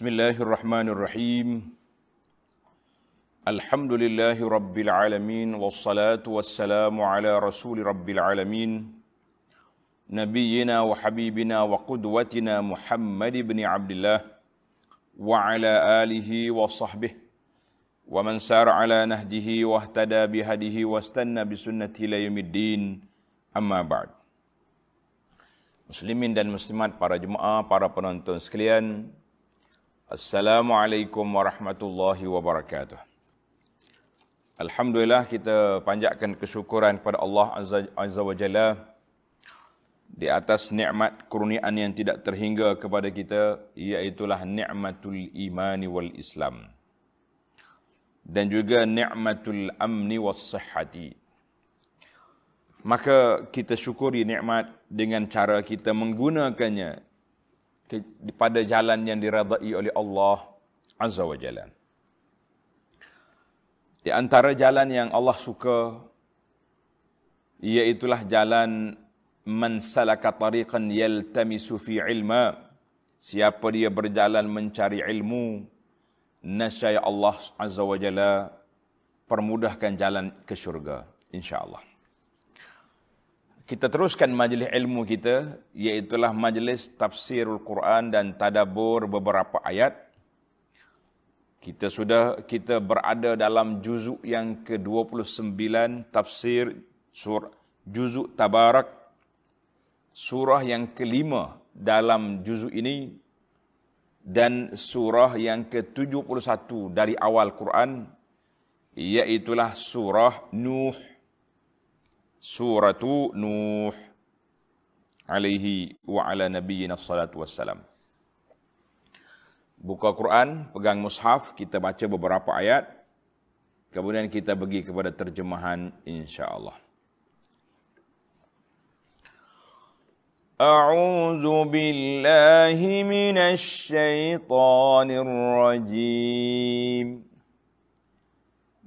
بسم الله الرحمن الرحيم. الحمد لله رب العالمين والصلاة والسلام على رسول رب العالمين. نبينا وحبيبنا وقدوتنا محمد بن عبد الله وعلى آله وصحبه. ومن سار على نهجه واهتدى بهديه واستنى بسنته إلى يوم الدين. أما بعد. Muslimin dan muslimat, para jemaah, para penonton sekalian, Assalamualaikum warahmatullahi wabarakatuh. Alhamdulillah kita panjatkan kesyukuran kepada Allah Azza, Azza wa Jalla di atas nikmat kurniaan yang tidak terhingga kepada kita iaitulah nikmatul imani wal islam dan juga nikmatul amni was sihhati maka kita syukuri nikmat dengan cara kita menggunakannya pada jalan yang diradai oleh Allah Azza wa Jalla. Di antara jalan yang Allah suka iaitulah jalan man salaka tariqan yaltamisu fi ilma siapa dia berjalan mencari ilmu nasya Allah Azza wa Jalla permudahkan jalan ke syurga insyaallah kita teruskan majlis ilmu kita iaitulah majlis tafsirul Quran dan tadabbur beberapa ayat. Kita sudah kita berada dalam juzuk yang ke-29 tafsir sur juzuk Tabarak surah yang kelima dalam juzuk ini dan surah yang ke-71 dari awal Quran iaitulah surah Nuh suratu Nuh alaihi wa ala nabiyyina salatu wassalam. Buka Quran, pegang mushaf, kita baca beberapa ayat. Kemudian kita pergi kepada terjemahan insya-Allah. أعوذ بالله من الشيطان الرجيم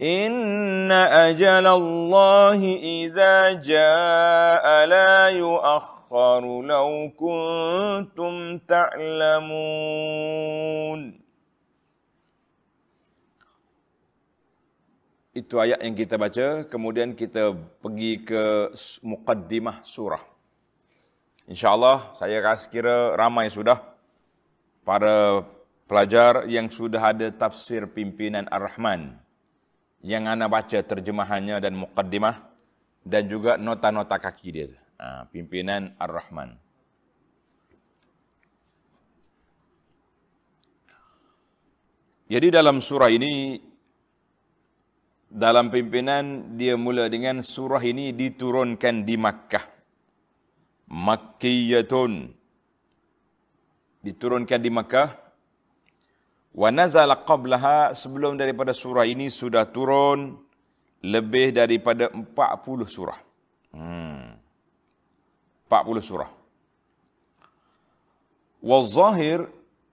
إن أجل الله إذا جاء لا يؤخر لو كنتم تعلمون Itu ayat yang kita baca, kemudian kita pergi ke muqaddimah surah. InsyaAllah, saya rasa kira ramai sudah para pelajar yang sudah ada tafsir pimpinan Ar-Rahman yang ana baca terjemahannya dan muqaddimah dan juga nota-nota kaki dia. Ha, pimpinan Ar-Rahman. Jadi dalam surah ini dalam pimpinan dia mula dengan surah ini diturunkan di Makkah. Makkiyatun. Diturunkan di Makkah Wa nazala qablaha sebelum daripada surah ini sudah turun lebih daripada 40 surah. Hmm. 40 surah. Wa zahir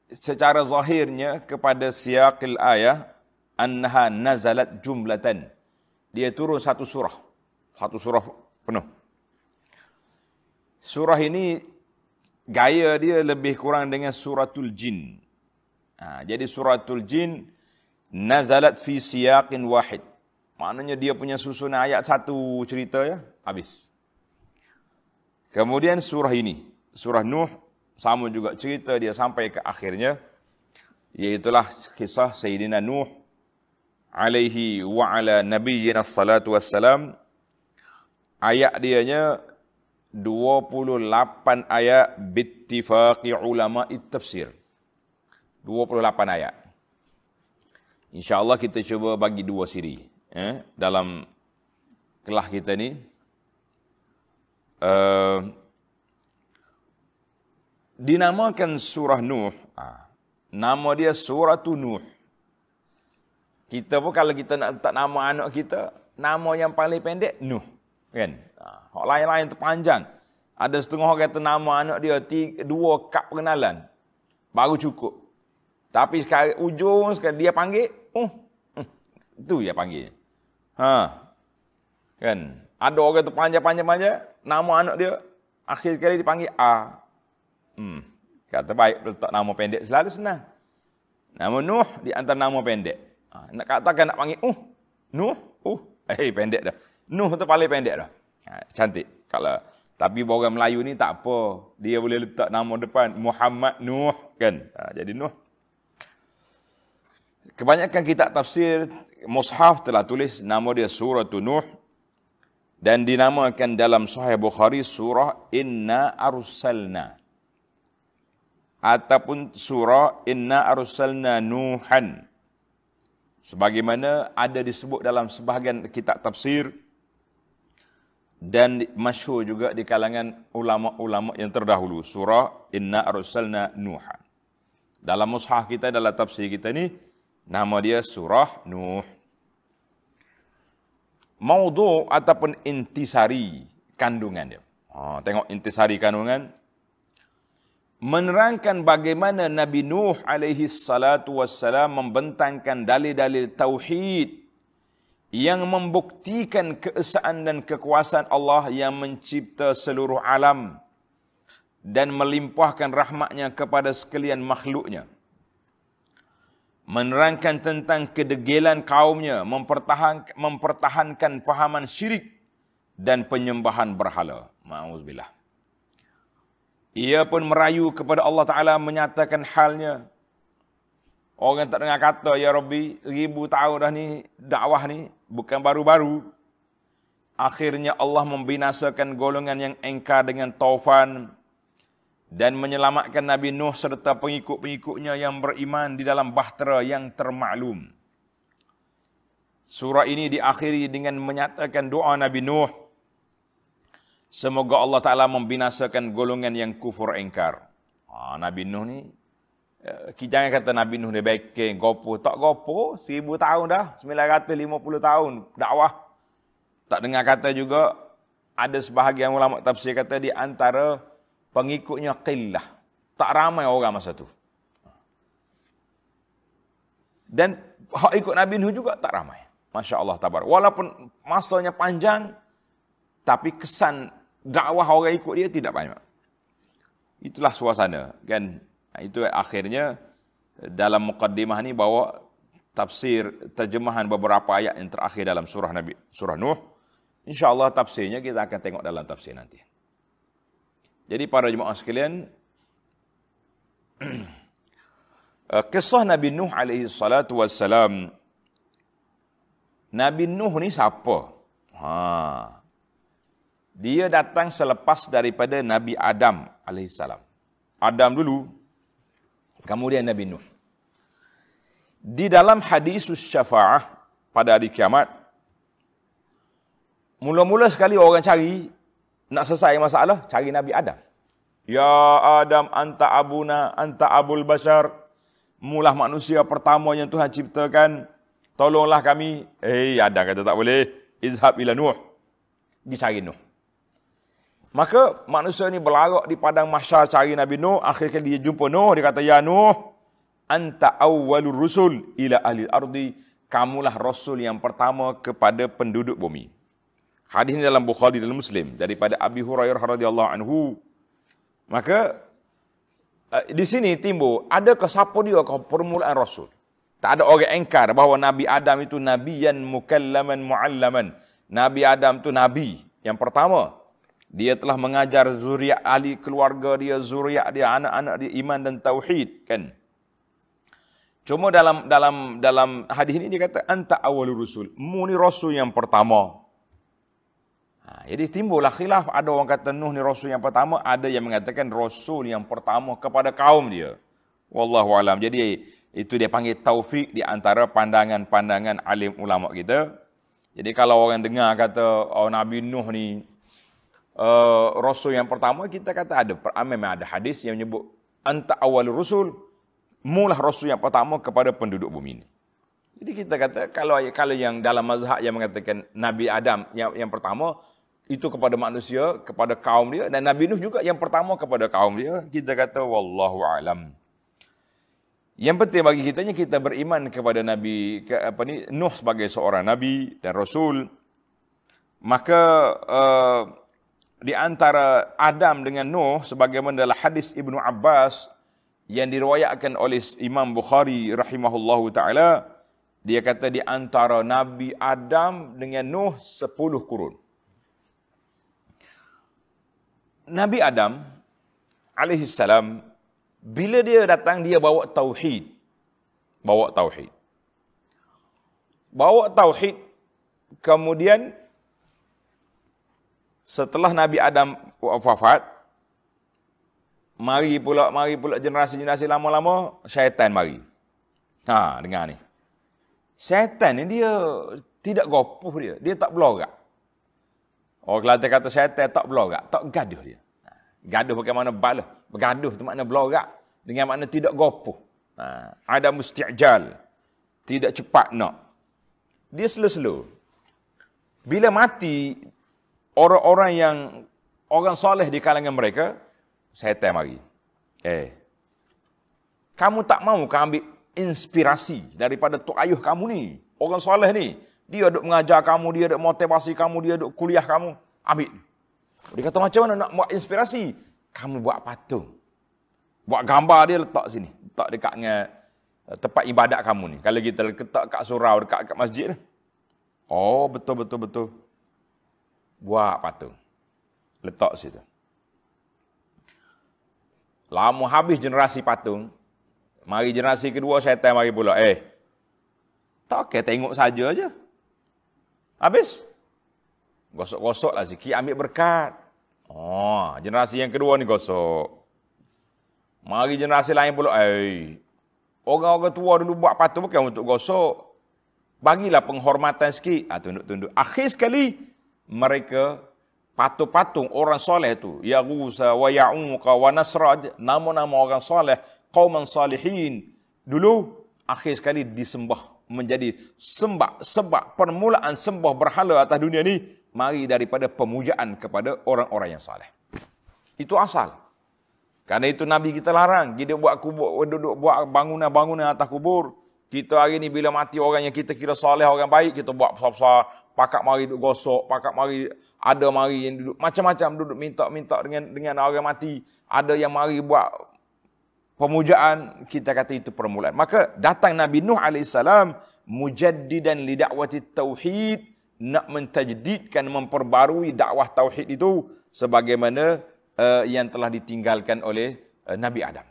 secara zahirnya kepada siaqil ayah annaha nazalat jumlatan. Dia turun satu surah. Satu surah penuh. Surah ini gaya dia lebih kurang dengan suratul jin. Ha, jadi suratul jin nazalat fi siyaqin wahid. Maknanya dia punya susunan ayat satu cerita ya, habis. Kemudian surah ini, surah Nuh sama juga cerita dia sampai ke akhirnya. Iaitulah kisah Sayyidina Nuh alaihi wa ala nabiyyina salatu wassalam. Ayat dianya 28 ayat bittifaqi ulama tafsir. 28 ayat. InsyaAllah kita cuba bagi dua siri eh, dalam kelas kita ni. Uh, dinamakan surah Nuh. Ha, nama dia surah Nuh. Kita pun kalau kita nak letak nama anak kita, nama yang paling pendek Nuh. Kan? Ha, lain-lain terpanjang. Ada setengah orang kata nama anak dia tiga, dua kap pengenalan. Baru cukup. Tapi sekarang ujung sekarang dia panggil, oh, hmm, itu dia panggil. Ha. Kan? Ada orang tu panjang-panjang-panjang, nama anak dia akhir sekali dipanggil A. Hmm. Kata baik letak nama pendek selalu senang. Nama Nuh di antara nama pendek. Ha. nak katakan nak panggil uh, Nuh, uh, eh hey, pendek dah. Nuh tu paling pendek dah. Ha, cantik. Kalau tapi orang Melayu ni tak apa. Dia boleh letak nama depan Muhammad Nuh kan. Ha, jadi Nuh. Kebanyakan kitab tafsir mushaf telah tulis nama dia surah Nuh dan dinamakan dalam Sahih Bukhari surah Inna Arsalna ataupun surah Inna arsalna Nuhan. Sebagaimana ada disebut dalam sebahagian kitab tafsir dan masyhur juga di kalangan ulama-ulama yang terdahulu surah Inna arsalna Nuhan. Dalam mushaf kita dalam tafsir kita ni nama dia surah Nuh. Maudhu ataupun intisari kandungan dia. Ha, tengok intisari kandungan menerangkan bagaimana Nabi Nuh alaihi salatu wassalam membentangkan dalil-dalil tauhid yang membuktikan keesaan dan kekuasaan Allah yang mencipta seluruh alam dan melimpahkan rahmatnya kepada sekalian makhluknya. Menerangkan tentang kedegilan kaumnya, mempertahan, mempertahankan fahaman syirik dan penyembahan berhala. Ma'uzubillah. Ia pun merayu kepada Allah Ta'ala menyatakan halnya. Orang tak dengar kata, Ya Rabbi, ribu tahun dah ni dakwah ni, bukan baru-baru. Akhirnya Allah membinasakan golongan yang engkar dengan taufan dan menyelamatkan Nabi Nuh serta pengikut-pengikutnya yang beriman di dalam bahtera yang termaklum. Surah ini diakhiri dengan menyatakan doa Nabi Nuh Semoga Allah Ta'ala membinasakan golongan yang kufur engkar. Ha, Nabi Nuh ni, eh, kita jangan kata Nabi Nuh ni baik, gopo. Tak gopo, seribu tahun dah, sembilan ratus lima puluh tahun dakwah. Tak dengar kata juga, ada sebahagian ulama tafsir kata di antara pengikutnya qillah. Tak ramai orang masa tu. Dan hak ikut Nabi Nuh juga tak ramai. Masya Allah tabar. Walaupun masanya panjang, tapi kesan dakwah orang ikut dia tidak banyak. Itulah suasana kan. Itu akhirnya dalam mukaddimah ni bawa tafsir terjemahan beberapa ayat yang terakhir dalam surah Nabi surah Nuh. Insya-Allah tafsirnya kita akan tengok dalam tafsir nanti. Jadi para jemaah sekalian eh, kisah Nabi Nuh alaihi salatu wassalam Nabi Nuh ni siapa? Ha, dia datang selepas daripada Nabi Adam alaihissalam. Adam dulu, kemudian Nabi Nuh. Di dalam hadis syafa'ah pada hari kiamat, mula-mula sekali orang cari, nak selesai masalah, cari Nabi Adam. Ya Adam, anta abuna, anta abul bashar. Mulah manusia pertama yang Tuhan ciptakan. Tolonglah kami. Eh, hey, Adam kata tak boleh. Izhab ila Nuh. Dicari Nuh. Maka manusia ni berlarak di padang mahsyar cari Nabi Nuh. Akhirnya dia jumpa Nuh. Dia kata, Ya Nuh, anta awwalur rusul ila ahli ardi. Kamulah Rasul yang pertama kepada penduduk bumi. Hadis ini dalam Bukhari dan Muslim. Daripada Abi Hurairah radhiyallahu anhu. Maka, eh, di sini timbul, ada ke siapa dia ke permulaan Rasul? Tak ada orang engkar bahawa Nabi Adam itu Nabi yang mukallaman mu'allaman. Nabi Adam itu Nabi yang pertama dia telah mengajar zuriat ahli keluarga dia, zuriat dia, anak-anak dia iman dan tauhid kan. Cuma dalam dalam dalam hadis ini dia kata anta awalur rusul. Mu ni rasul yang pertama. Jadi timbullah khilaf ada orang kata Nuh ni rasul yang pertama, ada yang mengatakan rasul yang pertama kepada kaum dia. Wallahu alam. Jadi itu dia panggil taufik di antara pandangan-pandangan alim ulama kita. Jadi kalau orang dengar kata oh Nabi Nuh ni uh, rasul yang pertama, kita kata ada memang ada hadis yang menyebut anta awalur rusul mulah rasul yang pertama kepada penduduk bumi ini. Jadi kita kata kalau kalau yang dalam mazhab yang mengatakan Nabi Adam yang yang pertama itu kepada manusia, kepada kaum dia dan Nabi Nuh juga yang pertama kepada kaum dia, kita kata wallahu alam. Yang penting bagi kita kita beriman kepada Nabi ke, apa ni Nuh sebagai seorang nabi dan rasul. Maka uh, di antara Adam dengan Nuh sebagaimana dalam hadis Ibnu Abbas yang diriwayatkan oleh Imam Bukhari rahimahullahu taala dia kata di antara Nabi Adam dengan Nuh 10 kurun. Nabi Adam alaihi salam bila dia datang dia bawa tauhid. Bawa tauhid. Bawa tauhid kemudian setelah Nabi Adam wafat mari pula mari pula generasi-generasi lama-lama syaitan mari. Ha, dengar ni. Syaitan ni dia tidak gopoh dia. Dia tak belorak. Orang Kelantan kata syaitan tak belorak, tak gaduh dia. Gaduh bagaimana balah. Bergaduh tu makna belorak. Dengan makna tidak gopoh. Ha, ada musti'jal. Tidak cepat nak. Dia slow-slow. Bila mati, orang-orang yang orang soleh di kalangan mereka, syaitan mari. Eh, kamu tak mau kau ambil inspirasi daripada tok ayuh kamu ni. Orang soleh ni. Dia duk mengajar kamu, dia duk motivasi kamu, dia duk kuliah kamu. Ambil. Dia kata macam mana nak buat inspirasi? Kamu buat patung. Buat gambar dia letak sini. Letak dekat dengan eh, tempat ibadat kamu ni. Kalau kita letak kat surau, dekat, dekat masjid. Oh, betul-betul-betul. Buat patung. Letak situ. Lama habis generasi patung. Mari generasi kedua syaitan mari pula. Eh. Tak okay, tengok saja aja. Habis. Gosok-gosok lah sikit ambil berkat. Oh, generasi yang kedua ni gosok. Mari generasi lain pula. Eh. Orang-orang tua dulu buat patung bukan untuk gosok. Bagilah penghormatan sikit. Ah, tunduk-tunduk. Akhir sekali mereka patung-patung orang soleh tu ya Gusa wa Ya'uqa wa Nasra nama-nama orang soleh qauman salihin dulu akhir sekali disembah menjadi sembah sebab permulaan sembah berhala atas dunia ni mari daripada pemujaan kepada orang-orang yang soleh itu asal. Kerana itu nabi kita larang. Kita buat kubur duduk buat bangunan-bangunan atas kubur. Kita hari ni bila mati orang yang kita kira soleh orang baik kita buat besar-besar. Pakak mari duduk gosok pakak mari ada mari yang duduk macam-macam duduk minta-minta dengan dengan orang mati, ada yang mari buat pemujaan, kita kata itu permulaan. Maka datang Nabi Nuh AS li da'wati tauhid nak mentajdidkan memperbarui dakwah tauhid itu sebagaimana uh, yang telah ditinggalkan oleh uh, Nabi Adam.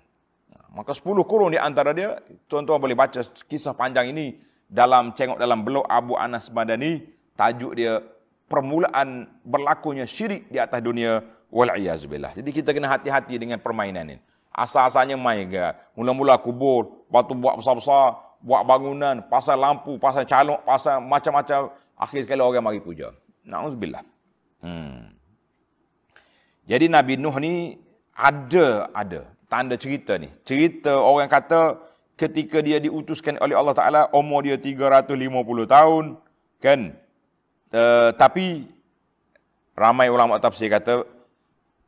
Maka 10 kurun di antara dia, tuan-tuan boleh baca kisah panjang ini dalam cengok dalam blog Abu Anas Madani, tajuk dia permulaan berlakunya syirik di atas dunia wal-iyazubillah. Jadi kita kena hati-hati dengan permainan ini. Asal-asalnya main ke. Mula-mula kubur, batu buat besar-besar, buat bangunan, pasang lampu, pasang calok, pasang macam-macam. Akhir sekali orang mari puja. Na'udzubillah. Hmm. Jadi Nabi Nuh ni ada, ada. Tanda cerita ni. Cerita orang kata ketika dia diutuskan oleh Allah Ta'ala, umur dia 350 tahun. Kan? Uh, tapi ramai ulama tafsir kata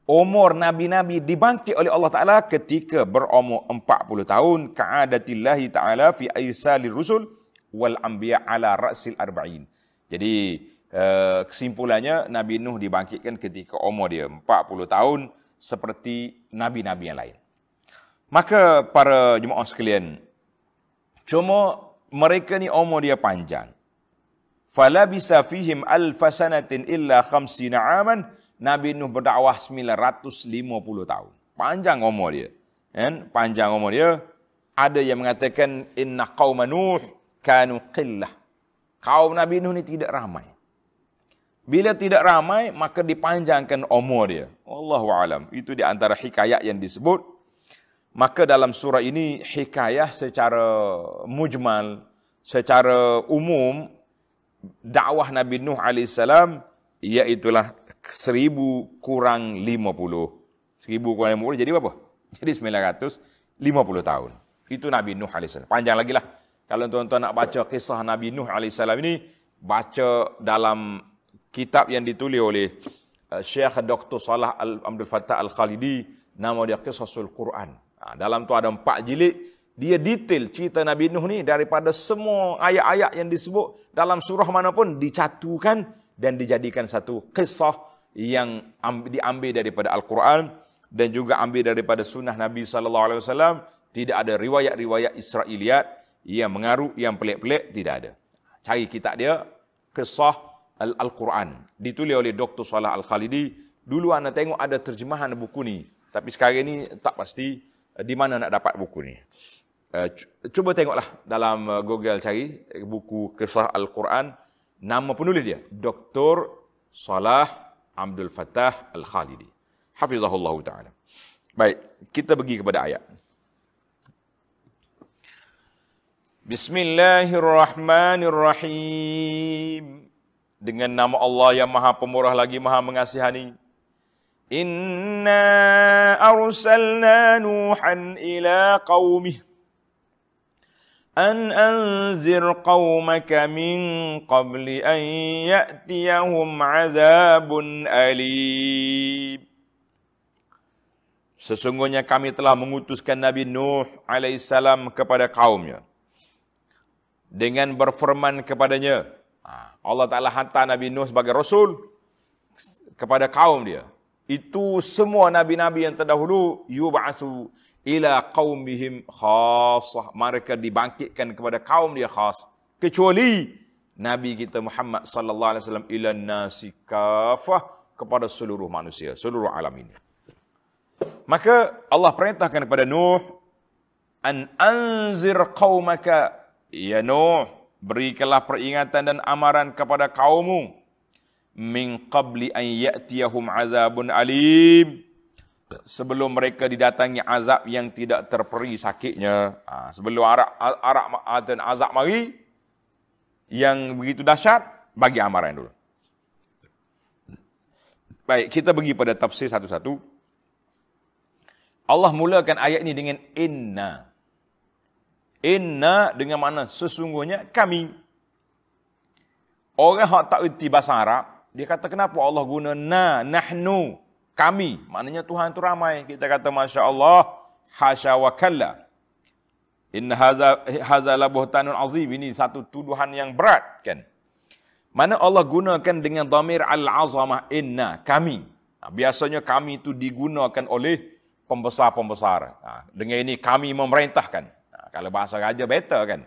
umur nabi-nabi dibangkit oleh Allah Taala ketika berumur 40 tahun ka'adatillah taala fi aisalir rusul wal anbiya ala ra'sil arba'in. Jadi uh, kesimpulannya Nabi Nuh dibangkitkan ketika umur dia 40 tahun seperti nabi-nabi yang lain. Maka para jemaah sekalian cuma mereka ni umur dia panjang falabisa fihim alfasanatin illa khamsina aman Nabi Nuh berdakwah 950 tahun panjang umur dia kan panjang umur dia ada yang mengatakan inna qaum Nuh kanu qillah. Kaum Nabi Nuh ni tidak ramai. Bila tidak ramai, maka dipanjangkan umur dia. Wallahu alam. Itu di antara hikayat yang disebut. Maka dalam surah ini hikayah secara mujmal, secara umum dakwah Nabi Nuh AS iaitulah seribu kurang lima puluh. Seribu kurang lima puluh jadi berapa? Jadi sembilan ratus lima puluh tahun. Itu Nabi Nuh AS. Panjang lagi lah. Kalau tuan-tuan nak baca kisah Nabi Nuh AS ini, baca dalam kitab yang ditulis oleh uh, Syekh Dr. Salah Abdul Fattah Al-Khalidi, nama dia Kisasul Quran. Ha, dalam tu ada empat jilid, dia detail cerita Nabi Nuh ni daripada semua ayat-ayat yang disebut dalam surah mana pun dicatukan dan dijadikan satu kisah yang diambil daripada Al-Quran dan juga ambil daripada sunnah Nabi sallallahu alaihi wasallam tidak ada riwayat-riwayat Israiliyat yang mengaruh yang pelik-pelik tidak ada cari kitab dia kisah Al-Quran ditulis oleh Dr. Salah Al-Khalidi dulu anda tengok ada terjemahan buku ni tapi sekarang ini tak pasti di mana nak dapat buku ni Eh, cuba tengoklah dalam uh, Google cari buku kisah Al-Quran. Nama penulis dia, Dr. Salah Abdul Fattah Al-Khalidi. Hafizahullah Ta'ala. Baik, kita pergi kepada ayat. Bismillahirrahmanirrahim. Dengan nama Allah yang maha pemurah lagi maha mengasihani. Inna arsalna Nuhan ila qawmih. أن أنذر قومك من قبل أن يأتيهم عذاب أليم Sesungguhnya kami telah mengutuskan Nabi Nuh alaihissalam kepada kaumnya. Dengan berfirman kepadanya. Ha, Allah Ta'ala hantar Nabi Nuh sebagai Rasul kepada kaum dia. Itu semua Nabi-Nabi yang terdahulu. Yub'asu ila qaumihim khasah. Mereka dibangkitkan kepada kaum dia khas. Kecuali nabi kita Muhammad sallallahu alaihi wasallam ila nasi kafah kepada seluruh manusia seluruh alam ini. Maka Allah perintahkan kepada Nuh an anzir qaumaka. Ya Nuh berikanlah peringatan dan amaran kepada kaummu. Min qabli an ya'tiyahum azabun alim sebelum mereka didatangi azab yang tidak terperi sakitnya. Ha, sebelum arak, arak dan azab mari, yang begitu dahsyat, bagi amaran dulu. Baik, kita pergi pada tafsir satu-satu. Allah mulakan ayat ini dengan inna. Inna dengan mana? Sesungguhnya kami. Orang yang tak erti bahasa Arab, dia kata kenapa Allah guna na, nahnu kami. Maknanya Tuhan itu ramai. Kita kata Masya Allah, hasya wa kalla. Inna haza, haza la buhtanun azim. Ini satu tuduhan yang berat. kan? Mana Allah gunakan dengan damir al-azamah inna, kami. Ha, biasanya kami itu digunakan oleh pembesar-pembesar. Ha, dengan ini kami memerintahkan. Ha, kalau bahasa raja better kan.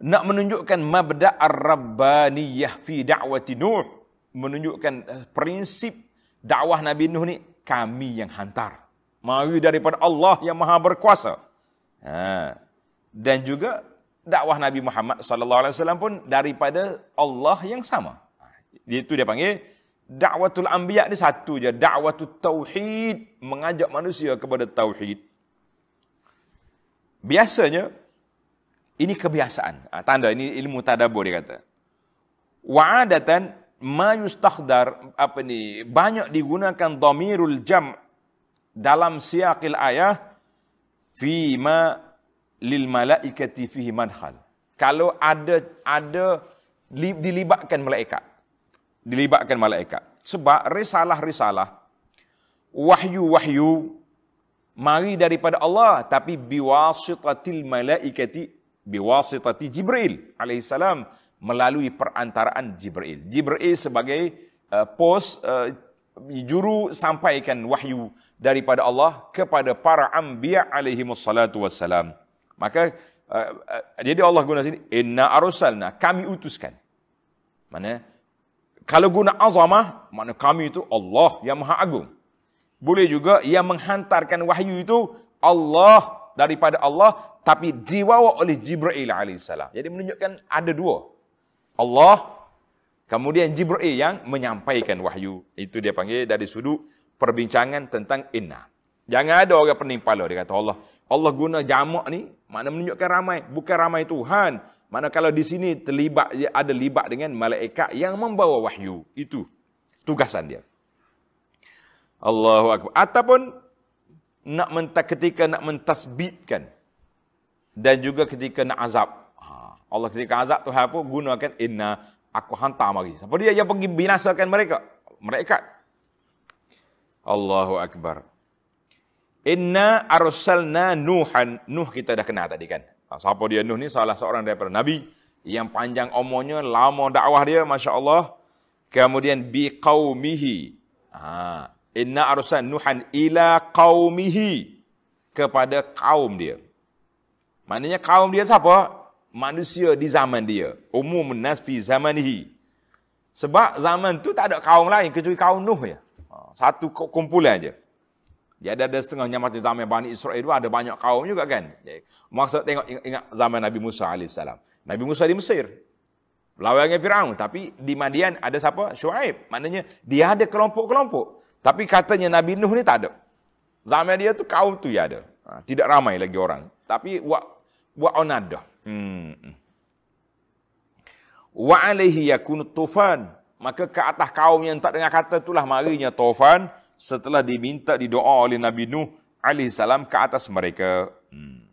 Nak menunjukkan mabda' ar-rabbaniyah fi da'wati Nuh menunjukkan uh, prinsip dakwah Nabi Nuh ni kami yang hantar. Mari daripada Allah yang Maha berkuasa. Ha. Dan juga dakwah Nabi Muhammad sallallahu alaihi wasallam pun daripada Allah yang sama. Ha. Itu dia panggil dakwatul anbiya ni satu je, dakwatul tauhid, mengajak manusia kepada tauhid. Biasanya ini kebiasaan. Ha, tanda ini ilmu tadabbur dia kata. Wa'adatan ma yustakhdar apa ni banyak digunakan dhamirul jam dalam siaqil ayah fi ma lil malaikati fihi madkhal. Kalau ada ada dilibatkan malaikat dilibatkan malaikat. Sebab risalah-risalah wahyu-wahyu mari daripada Allah tapi biwasitatil malaikati biwasitati Jibril alaihi salam melalui perantaraan Jibril. Jibril sebagai uh, pos uh, juru sampaikan wahyu daripada Allah kepada para anbiya alaihi wassalatu wassalam. Maka uh, uh, jadi Allah guna sini inna arsalna kami utuskan. Mana kalau guna azamah mana kami itu Allah yang maha agung. Boleh juga yang menghantarkan wahyu itu Allah daripada Allah tapi dibawa oleh Jibril alaihissalam. Jadi menunjukkan ada dua. Allah kemudian Jibril yang menyampaikan wahyu. Itu dia panggil dari sudut perbincangan tentang inna. Jangan ada orang penimpala dia kata Allah. Allah guna jamak ni mana menunjukkan ramai, bukan ramai Tuhan. Mana kalau di sini terlibat ada libat dengan malaikat yang membawa wahyu. Itu tugasan dia. Allahu akbar. Ataupun nak mentak ketika nak mentasbitkan dan juga ketika nak azab. Allah ketika azab tu apa gunakan inna aku hantar mari. Siapa dia yang pergi binasakan mereka? Mereka. Allahu akbar. Inna arsalna Nuhan. Nuh kita dah kenal tadi kan. Ha, siapa dia Nuh ni salah seorang daripada nabi yang panjang umurnya, lama dakwah dia masya-Allah. Kemudian bi qaumihi. Ha, Inna arsan Nuhan ila qaumihi kepada kaum dia. Maknanya kaum dia siapa? Manusia di zaman dia. Umum nas fi zamanihi. Sebab zaman tu tak ada kaum lain kecuali kaum Nuh ya. Satu kumpulan aja. Jadi ada setengah nyamat di zaman Bani Israel itu ada banyak kaum juga kan. Maksud tengok ingat zaman Nabi Musa alaihissalam. Nabi Musa di Mesir. Lawan dengan Firaun tapi di Madian ada siapa? Shu'aib. Maknanya dia ada kelompok-kelompok. Tapi katanya Nabi Nuh ni tak ada. Zaman dia tu kaum tu ya ada. Ha, tidak ramai lagi orang. Tapi wa wa onada. Hmm. Wa alaihi yakun tufan. Maka ke atas kaum yang tak dengar kata itulah marinya tufan setelah diminta didoa oleh Nabi Nuh alaihi salam ke atas mereka. Hmm.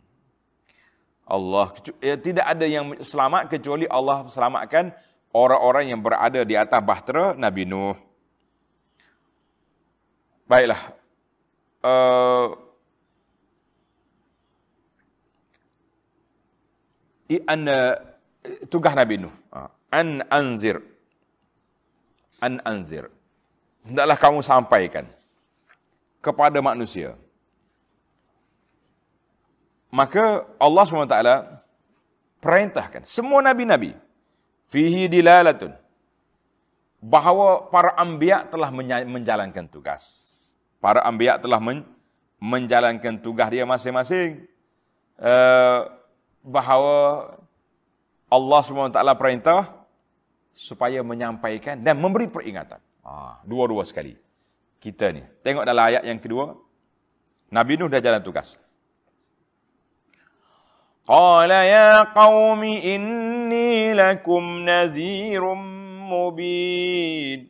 Allah ya, tidak ada yang selamat kecuali Allah selamatkan orang-orang yang berada di atas bahtera Nabi Nuh. Baiklah. Uh, an tugas Nabi Nuh. Ah, an anzir. An anzir. Hendaklah kamu sampaikan kepada manusia. Maka Allah SWT perintahkan semua nabi-nabi fihi dilalatun bahawa para anbiya telah menjalankan tugas para ambiak telah men menjalankan tugas dia masing-masing uh, bahawa Allah SWT perintah supaya menyampaikan dan memberi peringatan. Ah, dua-dua sekali. Kita ni. Tengok dalam ayat yang kedua. Nabi Nuh dah jalan tugas. Qala ya qawmi inni lakum nazirum mubin.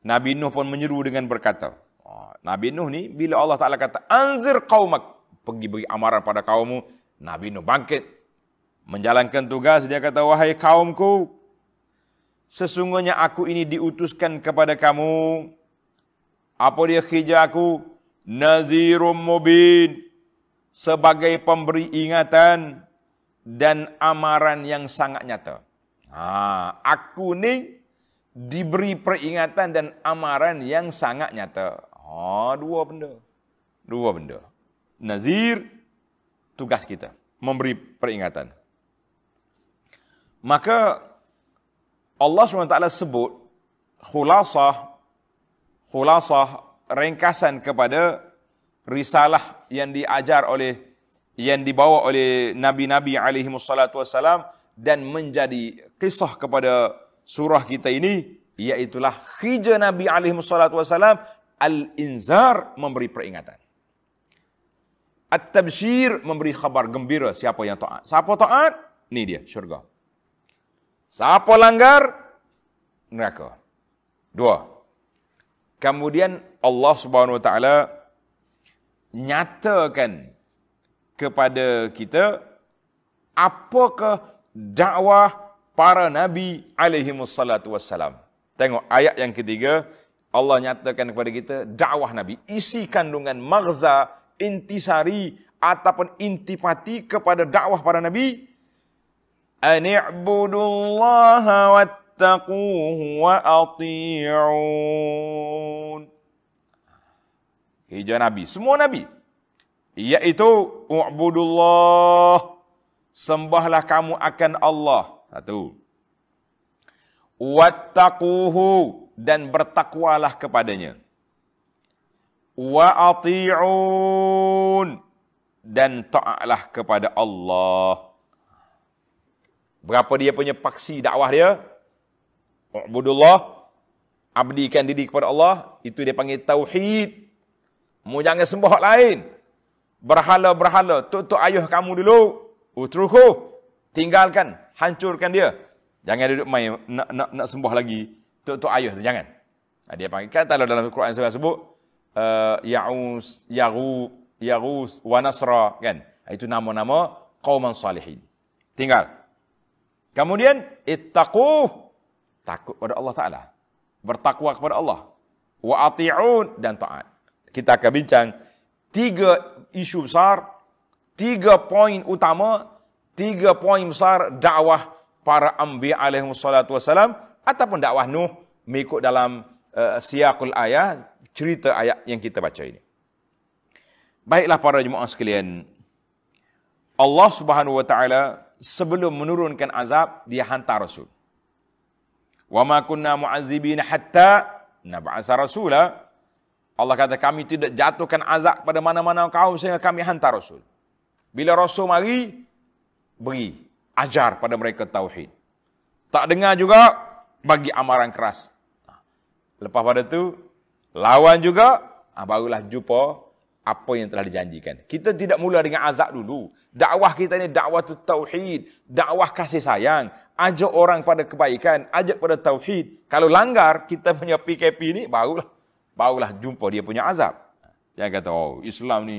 Nabi Nuh pun menyeru dengan berkata, Nabi Nuh ni bila Allah Taala kata anzir qaumak pergi beri amaran pada kaummu Nabi Nuh bangkit menjalankan tugas. Dia kata wahai kaumku sesungguhnya aku ini diutuskan kepada kamu. Apa dia kerja aku? Nazirum mubin sebagai pemberi ingatan dan amaran yang sangat nyata. Ha aku ni diberi peringatan dan amaran yang sangat nyata. Ha, dua benda. Dua benda. Nazir, tugas kita. Memberi peringatan. Maka, Allah SWT sebut, khulasah, khulasah, ringkasan kepada risalah yang diajar oleh, yang dibawa oleh Nabi-Nabi alaihi wassalam dan menjadi kisah kepada surah kita ini, iaitulah hijrah Nabi alaihi wassalam Al-inzar memberi peringatan. At-tabshir memberi khabar gembira siapa yang taat. Siapa taat? Ni dia, syurga. Siapa langgar? Neraka. Dua. Kemudian Allah Subhanahu Wa Taala nyatakan kepada kita apakah dakwah para nabi alaihi wassalam. Tengok ayat yang ketiga, Allah nyatakan kepada kita dakwah Nabi isi kandungan maghza intisari ataupun intipati kepada dakwah para nabi ani'budullaha wattaquhu wa ati'un. Hijau nabi semua nabi iaitu u'budullah sembahlah kamu akan Allah. Satu. Wattaquhu dan bertakwalah kepadanya. Wa ati'un dan taatlah kepada Allah. Berapa dia punya paksi dakwah dia? Ubudullah, abdikan diri kepada Allah, itu dia panggil tauhid. Mu jangan sembah lain. Berhala-berhala, tutup ayuh kamu dulu. Utruku, tinggalkan, hancurkan dia. Jangan duduk main nak nak nak sembah lagi tutup ayuh jangan. Dia panggil kata dalam Quran surah sebut uh, Ya'us, Yaghu, Yaghus wa Nasra kan. Itu nama-nama qauman salihin. Tinggal. Kemudian ittaqu takut pada Allah Taala. Bertakwa kepada Allah. Wa ati'un dan taat. Kita akan bincang tiga isu besar, tiga poin utama, tiga poin besar dakwah para anbiya alaihi wassalatu wassalam ataupun dakwah Nuh mengikut dalam uh, siaqul ayat cerita ayat yang kita baca ini. Baiklah para jemaah sekalian. Allah Subhanahu wa taala sebelum menurunkan azab dia hantar rasul. Wa ma kunna mu'azzibin hatta nab'asa rasula. Allah kata kami tidak jatuhkan azab pada mana-mana kaum sehingga kami hantar rasul. Bila rasul mari beri ajar pada mereka tauhid. Tak dengar juga bagi amaran keras. Lepas pada tu lawan juga ah, barulah jumpa apa yang telah dijanjikan. Kita tidak mula dengan azab dulu. Dakwah kita ni dakwah tu tauhid, dakwah kasih sayang, ajak orang pada kebaikan, ajak pada tauhid. Kalau langgar kita punya PKP ni barulah barulah jumpa dia punya azab. Yang kata oh Islam ni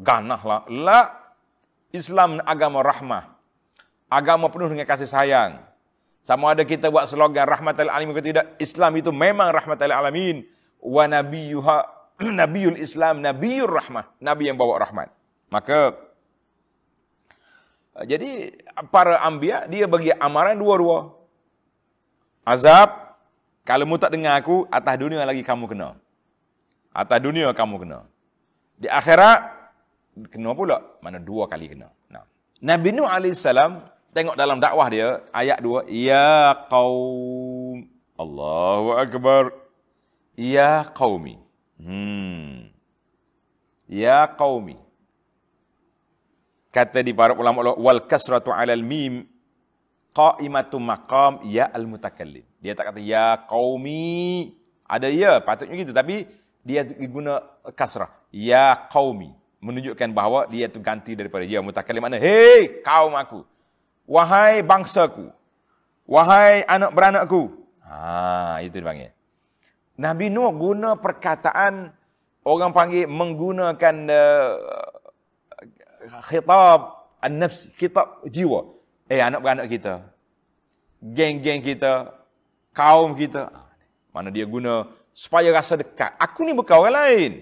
ganahlah. La Islam agama rahmah. Agama penuh dengan kasih sayang. Sama ada kita buat slogan rahmatal alamin atau tidak, Islam itu memang rahmatal alamin wa nabiyuha Nabiul Islam, Nabiul Rahmah, Nabi yang bawa rahmat. Maka jadi para anbiya dia bagi amaran dua-dua. Azab kalau mu tak dengar aku atas dunia lagi kamu kena. Atas dunia kamu kena. Di akhirat kena pula mana dua kali kena. Nah. Nabi Nuh AS tengok dalam dakwah dia ayat dua ya qaum Allahu akbar ya qaumi Hmm. Ya qaumi. Kata di para ulama wal kasratu alal mim qa'imatu maqam ya al mutakallim. Dia tak kata ya qaumi. Ada ya patutnya gitu tapi dia guna kasrah. Ya qaumi menunjukkan bahawa dia tu ganti daripada ya mutakallim mana hei kaum aku. Wahai bangsaku. Wahai anak beranakku. Ha itu dipanggil. Nabi Nuh guna perkataan orang panggil menggunakan uh, khitab an-nafs, khitab jiwa. Eh anak beranak kita. Geng-geng kita, kaum kita. Mana dia guna supaya rasa dekat. Aku ni bukan orang lain.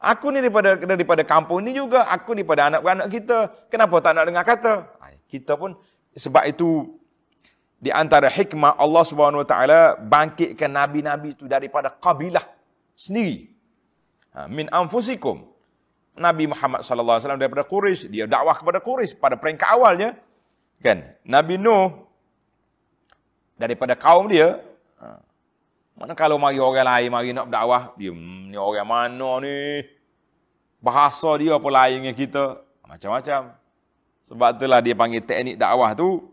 Aku ni daripada daripada kampung ni juga, aku ni pada anak beranak kita. Kenapa tak nak dengar kata? Kita pun sebab itu di antara hikmah Allah Subhanahu Wa Taala bangkitkan nabi-nabi itu daripada kabilah sendiri. Ha, min anfusikum. Nabi Muhammad sallallahu alaihi wasallam daripada Quraisy, dia dakwah kepada Quraisy pada peringkat awalnya. Kan? Nabi Nuh daripada kaum dia. Ha, mana kalau mari orang lain mari nak dakwah, dia hmm, ni orang mana ni? Bahasa dia apa lain dengan kita? Macam-macam. Sebab itulah dia panggil teknik dakwah tu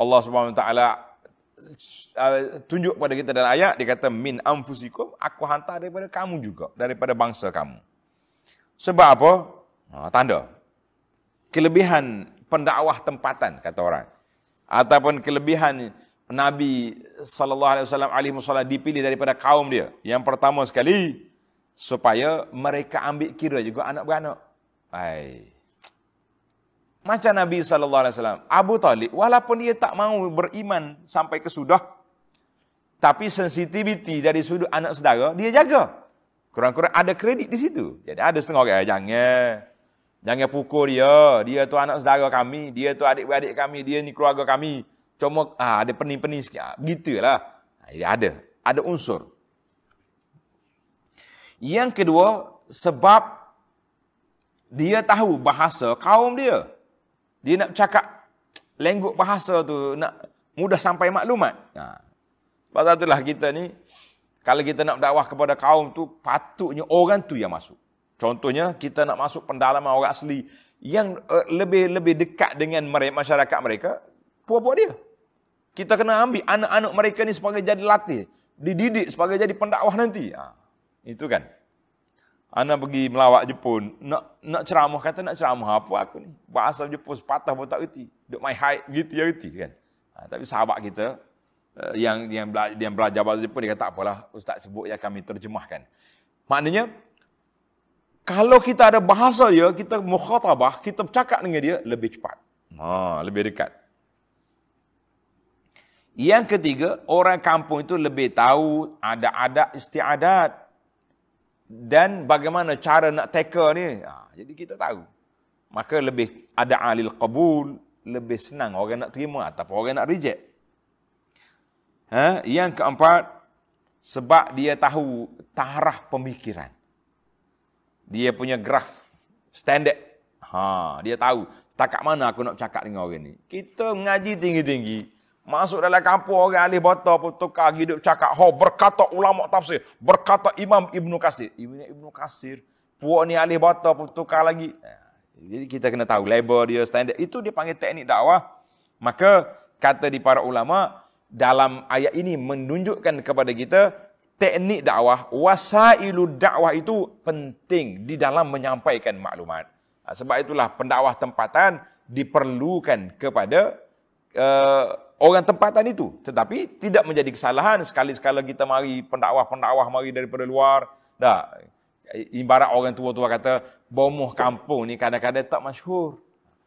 Allah Subhanahu taala uh, tunjuk kepada kita dalam ayat dia kata min anfusikum aku hantar daripada kamu juga daripada bangsa kamu. Sebab apa? Ha, tanda. Kelebihan pendakwah tempatan kata orang. Ataupun kelebihan Nabi sallallahu alaihi wasallam alaihi wasallam dipilih daripada kaum dia. Yang pertama sekali supaya mereka ambil kira juga anak beranak. Hai. Macam Nabi sallallahu alaihi wasallam, Abu Talib walaupun dia tak mau beriman sampai ke sudah tapi sensitiviti dari sudut anak saudara dia jaga. Kurang-kurang ada kredit di situ. Jadi ada setengah orang jangan jangan pukul dia. Dia tu anak saudara kami, dia tu adik-beradik kami, dia ni keluarga kami. Cuma ah, ada pening-pening sikit. Ah, gitulah. Ah, ada. Ada unsur. Yang kedua, sebab dia tahu bahasa kaum dia. Dia nak cakap lengguk bahasa tu nak mudah sampai maklumat. Ha. Sebab itulah kita ni kalau kita nak dakwah kepada kaum tu patutnya orang tu yang masuk. Contohnya kita nak masuk pendalaman orang asli, yang uh, lebih lebih dekat dengan mereka, masyarakat mereka, puak-puak dia. Kita kena ambil anak-anak mereka ni sebagai jadi latih. Dididik sebagai jadi pendakwah nanti. Ha, itu kan. Anak pergi melawat Jepun, nak nak ceramah, kata nak ceramah apa aku ni? Bahasa Jepun sepatah pun tak reti. Duk my height, begitu ya reti kan. Ha, tapi sahabat kita, uh, yang yang belajar, yang belajar bahasa Jepun, dia kata tak apalah, Ustaz sebut ya kami terjemahkan. Maknanya, kalau kita ada bahasa dia, kita mukhatabah, kita bercakap dengan dia, lebih cepat. Ha, lebih dekat. Yang ketiga, orang kampung itu lebih tahu ada adat istiadat dan bagaimana cara nak tackle ni. Ha, jadi kita tahu. Maka lebih ada alil qabul, lebih senang orang nak terima ataupun orang nak reject. Ha? Yang keempat, sebab dia tahu tarah pemikiran. Dia punya graf standard. Ha, dia tahu setakat mana aku nak cakap dengan orang ni. Kita mengaji tinggi-tinggi, Masuk dalam kampung orang alih bata pun tukar hidup cakap. Ho, berkata ulama tafsir. Berkata Imam Ibn Qasir. Ibn Ibn Qasir. Puak ni alih bata pun tukar lagi. Jadi kita kena tahu label dia, standard. Itu dia panggil teknik dakwah. Maka kata di para ulama, dalam ayat ini menunjukkan kepada kita teknik dakwah, wasailu dakwah itu penting di dalam menyampaikan maklumat. Sebab itulah pendakwah tempatan diperlukan kepada uh, orang tempatan itu. Tetapi tidak menjadi kesalahan sekali-sekala kita mari pendakwah-pendakwah mari daripada luar. Dah. Ibarat orang tua-tua kata, bomoh kampung ni kadang-kadang tak masyhur.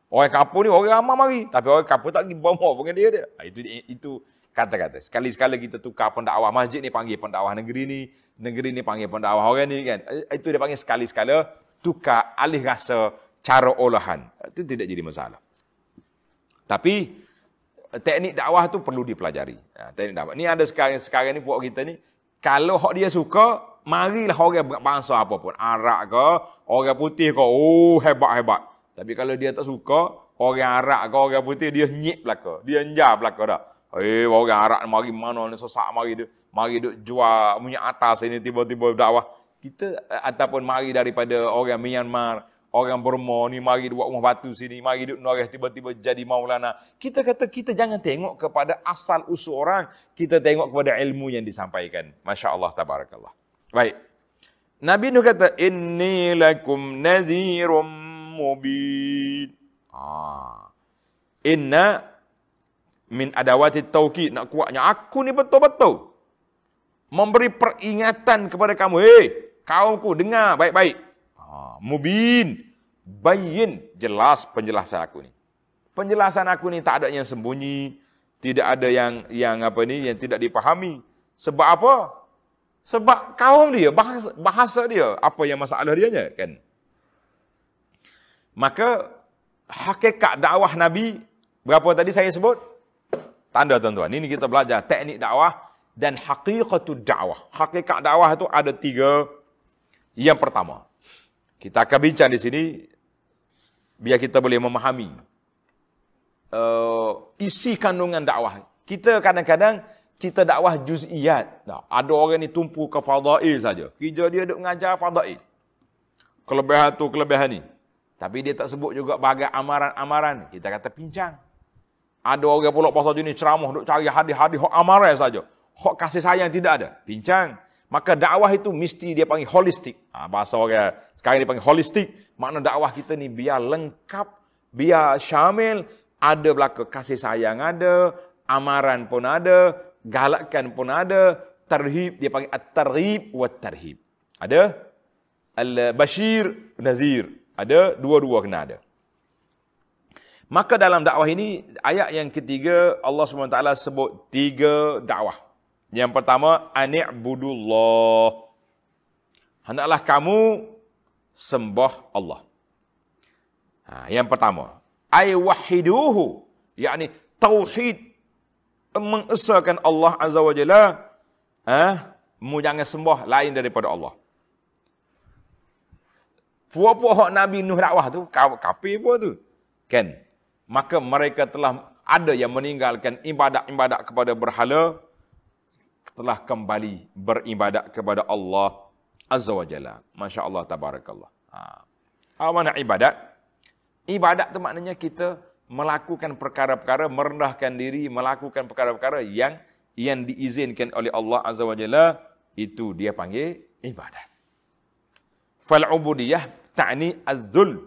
Orang kampung ni orang ramai mari. Tapi orang kampung tak pergi bomoh pun dia dia. Ha, itu itu kata-kata. Sekali-sekala kita tukar pendakwah masjid ni panggil pendakwah negeri ni. Negeri ni panggil pendakwah orang ni kan. Itu dia panggil sekali-sekala tukar alih rasa cara olahan. Itu tidak jadi masalah. Tapi teknik dakwah tu perlu dipelajari. Ha, teknik dakwah. Ni ada sekarang sekarang ni buat kita ni kalau hak dia suka, marilah orang bangsa apa pun, Arab ke, orang putih ke, oh hebat-hebat. Tapi kalau dia tak suka, orang Arab ke, orang putih dia nyip belaka. Dia enjar belaka dah. Eh, orang Arab mari mana ni sesak mari dia, mari duk jual punya atas ini tiba-tiba dakwah. Kita ataupun mari daripada orang Myanmar, orang Burma ni mari buat rumah batu sini, mari duduk noreh tiba-tiba jadi maulana. Kita kata kita jangan tengok kepada asal usul orang, kita tengok kepada ilmu yang disampaikan. Masya Allah, tabarakallah. Baik. Nabi Nuh kata, Inni lakum nazirum mubin. Ah. Inna min adawati tauqid. Nak kuatnya, aku ni betul-betul. Memberi peringatan kepada kamu. Hei, kaumku, dengar baik-baik. Ha, mubin. Bayin. Jelas penjelasan aku ni. Penjelasan aku ni tak ada yang sembunyi. Tidak ada yang yang apa ni yang tidak dipahami. Sebab apa? Sebab kaum dia, bahasa, bahasa dia. Apa yang masalah dia kan? Maka, hakikat dakwah Nabi, berapa tadi saya sebut? Tanda tuan-tuan. Ini kita belajar teknik dakwah dan hakikatul dakwah. Hakikat dakwah itu ada tiga. Yang pertama, kita akan bincang di sini biar kita boleh memahami uh, isi kandungan dakwah. Kita kadang-kadang kita dakwah juz'iyat. Nah, ada orang ni tumpu ke fadail saja. Kerja dia duk mengajar fadail. Kelebihan tu, kelebihan ni. Tapi dia tak sebut juga bagai amaran-amaran. Kita kata pincang. Ada orang pula pasal jenis ceramah duk cari hadis-hadis hok amaran saja. Hok kasih sayang tidak ada. Pincang. Maka dakwah itu mesti dia panggil holistik. Ha, bahasa orang sekarang dia panggil holistik. Makna dakwah kita ni biar lengkap, biar syamil. Ada belaka kasih sayang ada, amaran pun ada, galakkan pun ada, terhib, dia panggil at-tarhib wa tarhib. Ada al-bashir, nazir. Ada, dua-dua kena ada. Maka dalam dakwah ini, ayat yang ketiga, Allah SWT sebut tiga dakwah. Yang pertama, ani'budullah. Hendaklah kamu sembah Allah. Ha, yang pertama, ay wahiduhu, yakni tauhid mengesahkan Allah Azza wa Jalla, ha, mu jangan sembah lain daripada Allah. Puak-puak Nabi Nuh dakwah tu, kafir pun tu. Kan? Maka mereka telah ada yang meninggalkan ibadat-ibadat kepada berhala, telah kembali beribadat kepada Allah Azza wa Jalla. Masya Allah, tabarakallah. Ha. Mana ibadat? Ibadat tu maknanya kita melakukan perkara-perkara, merendahkan diri, melakukan perkara-perkara yang yang diizinkan oleh Allah Azza wa Jalla, itu dia panggil ibadat. Fal ubudiyah ta'ni az-zul.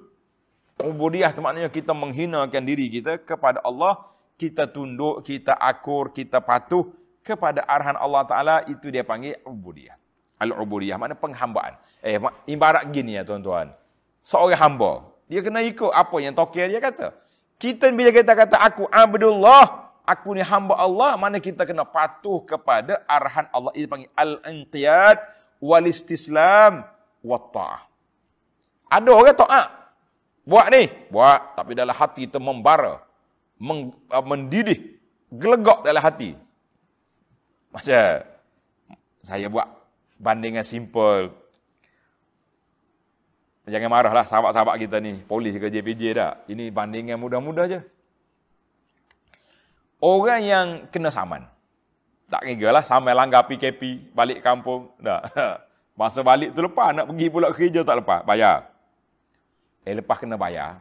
Ubudiyah itu maknanya kita menghinakan diri kita kepada Allah, kita tunduk, kita akur, kita patuh kepada arahan Allah Taala itu dia panggil ubudiyah. Al-ubudiyah mana penghambaan. Eh ibarat gini ya tuan-tuan. Seorang hamba, dia kena ikut apa yang tokir dia kata. Kita bila kita kata aku Abdullah, aku ni hamba Allah, mana kita kena patuh kepada arahan Allah. Itu panggil al-inqiyad wal istislam wa ta'ah. Ada orang taat. Buat ni, buat tapi dalam hati kita membara, mendidih, gelegak dalam hati. Macam saya buat bandingan simple. Jangan marahlah sahabat-sahabat kita ni, polis ke JPJ dah. Ini bandingan mudah-mudah je. Orang yang kena saman. Tak kira lah, sampai langgar PKP, balik kampung. Dah. Masa balik tu lepas, nak pergi pula kerja tak lepas, bayar. Eh, lepas kena bayar.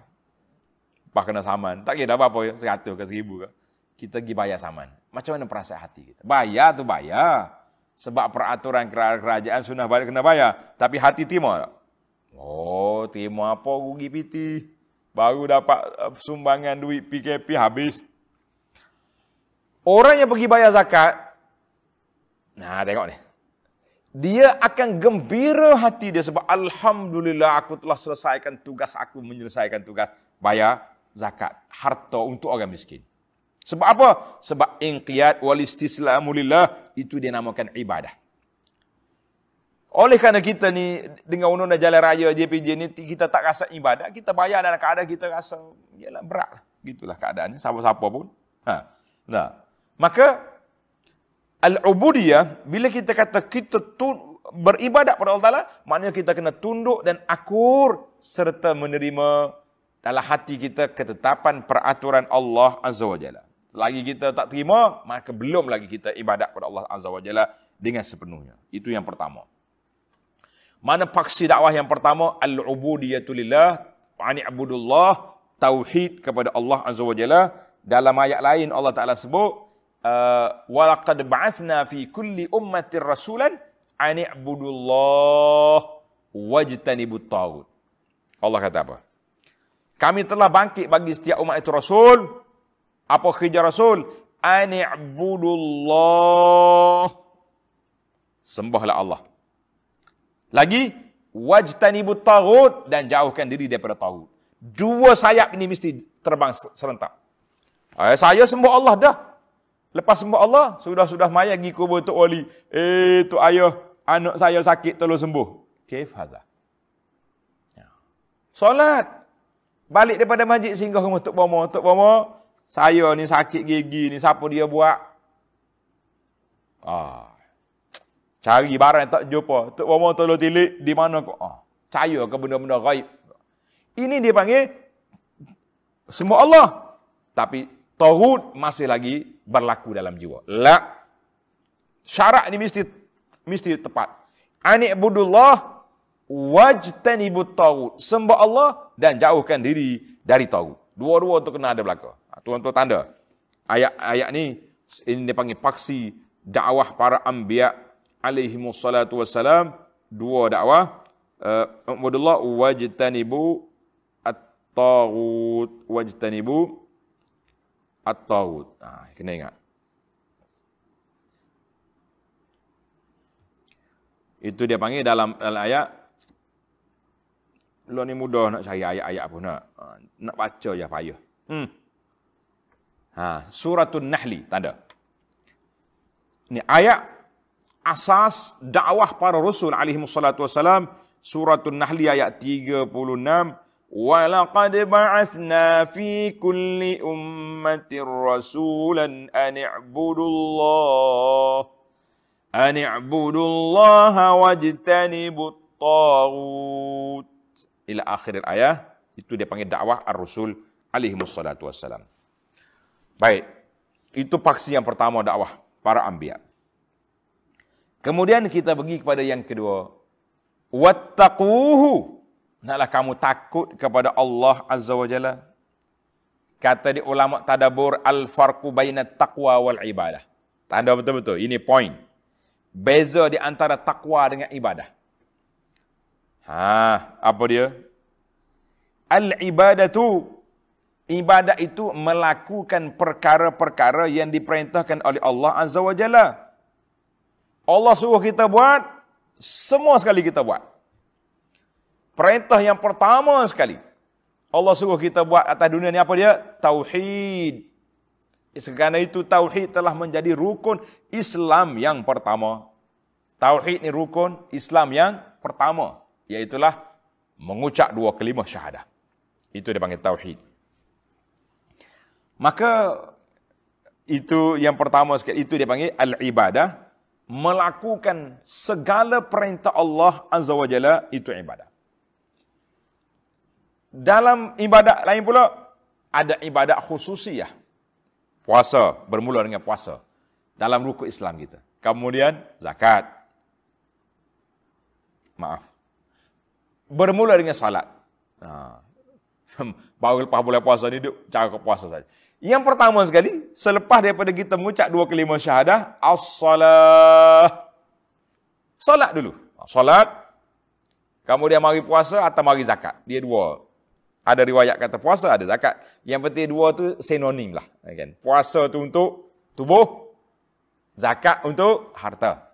Lepas kena saman. Tak kira apa-apa, seratus ke seribu ke. Kita pergi bayar saman. Macam mana perasaan hati kita? Bayar tu bayar. Sebab peraturan kerajaan sunnah balik kena bayar. Tapi hati terima tak? Oh, terima apa rugi piti. Baru dapat uh, sumbangan duit PKP habis. Orang yang pergi bayar zakat, nah tengok ni. Dia akan gembira hati dia sebab Alhamdulillah aku telah selesaikan tugas aku menyelesaikan tugas bayar zakat. Harta untuk orang miskin. Sebab apa? Sebab inqiyad wal istislamu lillah itu dinamakan ibadah. Oleh kerana kita ni dengan undang-undang jalan raya JPJ ni kita tak rasa ibadah, kita bayar dalam keadaan kita rasa yalah berat lah. Gitulah keadaannya siapa-siapa pun. Ha. Nah. Maka al-ubudiyah bila kita kata kita tun, beribadat pada Allah Taala, maknanya kita kena tunduk dan akur serta menerima dalam hati kita ketetapan peraturan Allah Azza wa Jalla. Selagi kita tak terima, maka belum lagi kita ibadat kepada Allah Azza wa Jalla dengan sepenuhnya. Itu yang pertama. Mana paksi dakwah yang pertama? Al-ubudiyatu lillah, wa'ani abudullah, tauhid kepada Allah Azza wa Jalla. Dalam ayat lain Allah Ta'ala sebut, وَلَقَدْ بَعَثْنَا فِي كُلِّ أُمَّةٍ رَسُولًا عَنِ اعْبُدُ اللَّهِ وَاجْتَنِبُ الطَّاغُوتِ Allah kata apa? Kami telah bangkit bagi setiap umat itu Rasul, apa kerja Rasul? Ani'budullah. Sembahlah Allah. Lagi, wajtanibut tagut dan jauhkan diri daripada tagut. Dua sayap ini mesti terbang serentak. Eh, saya sembah Allah dah. Lepas sembah Allah, sudah-sudah maya pergi kubur Tok Wali. Eh, Tok Ayah, anak saya sakit, tolong sembuh. Kaif hadha? Ya. Solat. Balik daripada majlis singgah rumah Tok Bomo. Tok Bomo, saya ni sakit gigi ni, siapa dia buat? Ah. Cari barang yang tak jumpa. Tok Mama tolong tilik, di mana kau? Ah. Caya ke benda-benda gaib? Ini dia panggil semua Allah. Tapi Tauhid masih lagi berlaku dalam jiwa. La. Syarat ini mesti mesti tepat. Ani budullah wajtanibut tauhid. Sembah Allah dan jauhkan diri dari tauhid. Dua-dua tu kena ada belaka. Tuan-tuan tanda. Ayat-ayat ni ini dipanggil paksi dakwah para anbiya alaihi wassalatu wassalam dua dakwah uh, Ummudullah wajtanibu at-taghut wajtanibu at-taghut. Ha, kena ingat. Itu dia panggil dalam, dalam ayat Lu ni mudah nak cari ayat-ayat pun nak. Ha, nak baca je payah. Hmm. Ha, suratun Nahli tanda. Ini ayat asas dakwah para rasul alaihi wassalatu wassalam suratun Nahli ayat 36 ولقد بعثنا في كل أمة رسولا أن اعبدوا الله أن اعبدوا الله واجتنبوا الطاغوت إلى آخر الآية itu dia panggil dakwah ar-rasul alaihi wassalatu wassalam. Baik. Itu paksi yang pertama dakwah para anbiya. Kemudian kita pergi kepada yang kedua. Wattaquhu. Naklah kamu takut kepada Allah Azza wa Jalla. Kata di ulama tadabur al-farqu baina taqwa wal ibadah. Tanda betul-betul. Ini point. Beza di antara takwa dengan ibadah. Ha, apa dia? Al-ibadatu ibadah itu melakukan perkara-perkara yang diperintahkan oleh Allah Azza wa Jalla. Allah suruh kita buat, semua sekali kita buat. Perintah yang pertama sekali. Allah suruh kita buat atas dunia ni apa dia? Tauhid. Sekarang itu Tauhid telah menjadi rukun Islam yang pertama. Tauhid ni rukun Islam yang pertama. Iaitulah mengucap dua kelima syahadah. Itu dia panggil Tauhid. Maka itu yang pertama sekali. Itu dia panggil Al-Ibadah. Melakukan segala perintah Allah Azza wa Jalla itu ibadah. Dalam ibadat lain pula, ada ibadat khususiyah. Puasa, bermula dengan puasa. Dalam rukun Islam kita. Kemudian, zakat. Maaf. Bermula dengan salat. Ha. Baru lepas bulan puasa ni, duduk cara puasa saja. Yang pertama sekali, selepas daripada kita mengucap dua kelima syahadah, as-salah. Salat dulu. Salat. Kemudian mari puasa atau mari zakat. Dia dua. Ada riwayat kata puasa, ada zakat. Yang penting dua tu sinonim lah. Kan? Puasa tu untuk tubuh, zakat untuk harta.